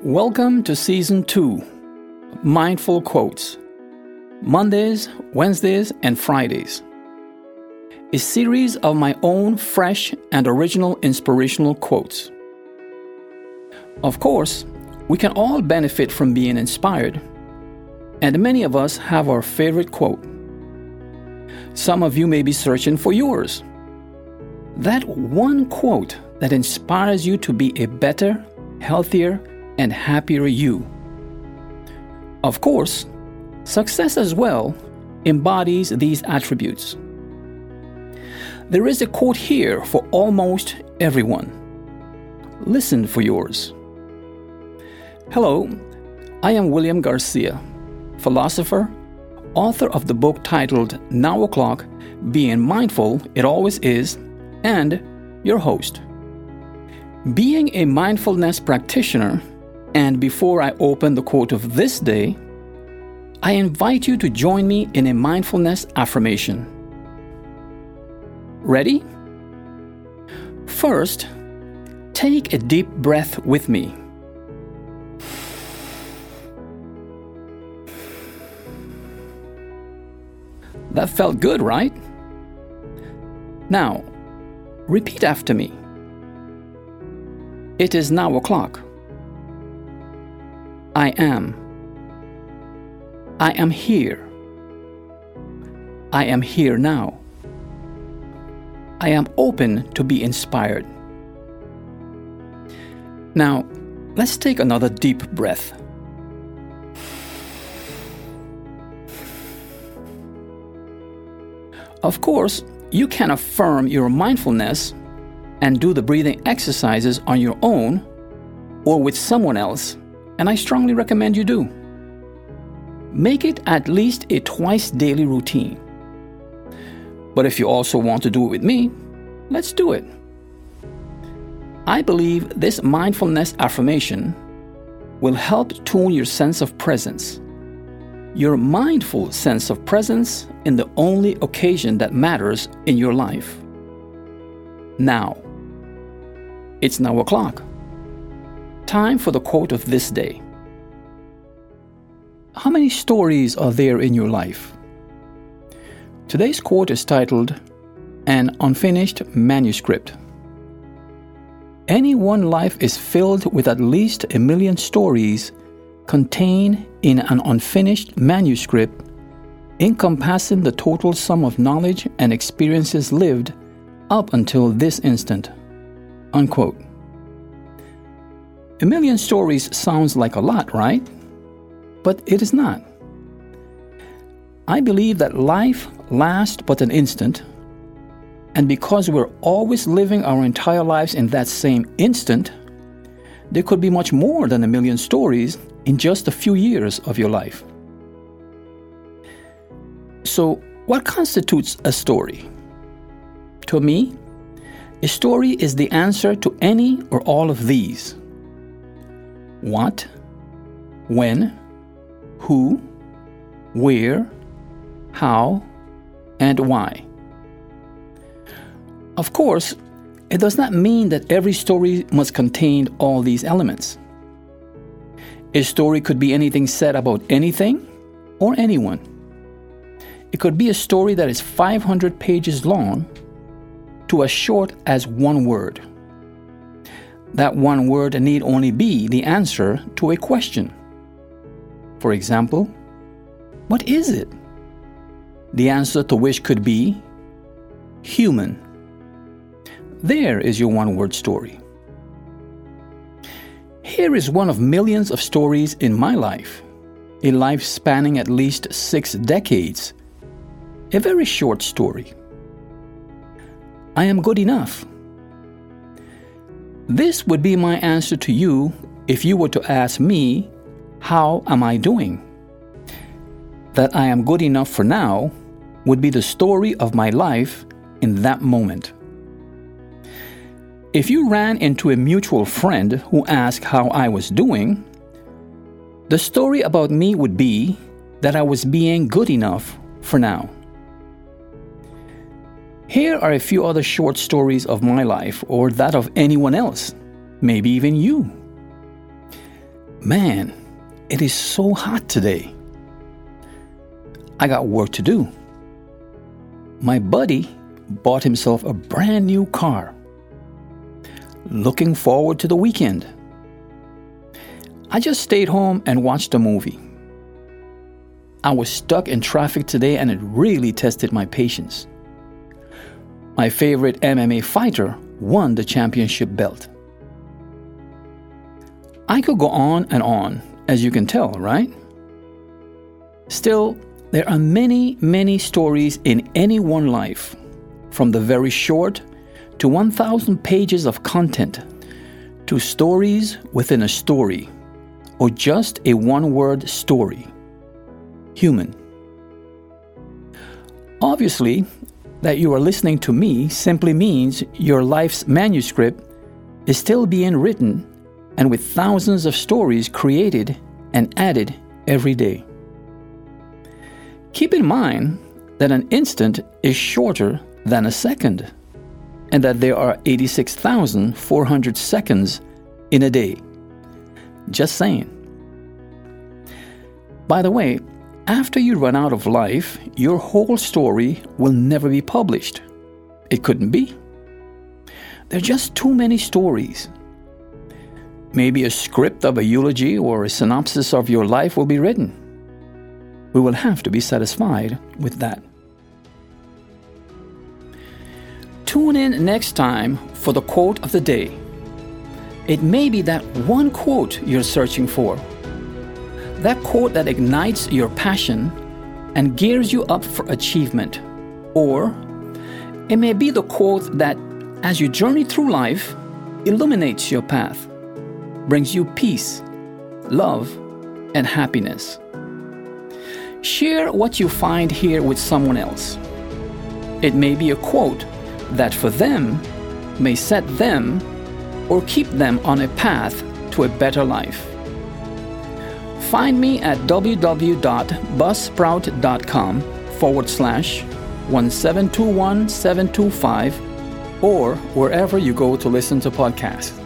Welcome to Season 2 Mindful Quotes Mondays, Wednesdays, and Fridays. A series of my own fresh and original inspirational quotes. Of course, we can all benefit from being inspired, and many of us have our favorite quote. Some of you may be searching for yours. That one quote that inspires you to be a better, healthier, and happier you. Of course, success as well embodies these attributes. There is a quote here for almost everyone. Listen for yours. Hello, I am William Garcia, philosopher, author of the book titled Now O'Clock Being Mindful It Always Is, and your host. Being a mindfulness practitioner, and before I open the quote of this day, I invite you to join me in a mindfulness affirmation. Ready? First, take a deep breath with me. That felt good, right? Now, repeat after me. It is now o'clock. I am. I am here. I am here now. I am open to be inspired. Now, let's take another deep breath. Of course, you can affirm your mindfulness and do the breathing exercises on your own or with someone else, and I strongly recommend you do. Make it at least a twice daily routine. But if you also want to do it with me, let's do it. I believe this mindfulness affirmation will help tune your sense of presence your mindful sense of presence in the only occasion that matters in your life. Now, it's now o'clock. Time for the quote of this day. How many stories are there in your life? Today's quote is titled An Unfinished Manuscript. Any one life is filled with at least a million stories contained in an unfinished manuscript encompassing the total sum of knowledge and experiences lived up until this instant. Unquote. A million stories sounds like a lot, right? But it is not. I believe that life lasts but an instant, and because we're always living our entire lives in that same instant, there could be much more than a million stories in just a few years of your life. So, what constitutes a story? To me, a story is the answer to any or all of these what, when, who, where, how, and why. Of course, it does not mean that every story must contain all these elements. A story could be anything said about anything or anyone. It could be a story that is 500 pages long to as short as one word. That one word need only be the answer to a question. For example, what is it? The answer to which could be human. There is your one word story. Here is one of millions of stories in my life, a life spanning at least six decades. A very short story. I am good enough. This would be my answer to you if you were to ask me, How am I doing? That I am good enough for now would be the story of my life in that moment. If you ran into a mutual friend who asked how I was doing, the story about me would be that I was being good enough for now. Here are a few other short stories of my life or that of anyone else, maybe even you. Man, it is so hot today. I got work to do. My buddy bought himself a brand new car. Looking forward to the weekend. I just stayed home and watched a movie. I was stuck in traffic today and it really tested my patience. My favorite MMA fighter won the championship belt. I could go on and on, as you can tell, right? Still, there are many, many stories in any one life, from the very short to 1,000 pages of content, to stories within a story, or just a one word story human. Obviously, that you are listening to me simply means your life's manuscript is still being written and with thousands of stories created and added every day. Keep in mind that an instant is shorter than a second, and that there are 86,400 seconds in a day. Just saying. By the way, after you run out of life, your whole story will never be published. It couldn't be. There are just too many stories. Maybe a script of a eulogy or a synopsis of your life will be written. We will have to be satisfied with that. Tune in next time for the quote of the day. It may be that one quote you're searching for that quote that ignites your passion and gears you up for achievement. Or it may be the quote that, as you journey through life, illuminates your path, brings you peace, love, and happiness. Share what you find here with someone else. It may be a quote that for them may set them or keep them on a path to a better life. Find me at www.buzzsprout.com forward slash 1721725 or wherever you go to listen to podcasts.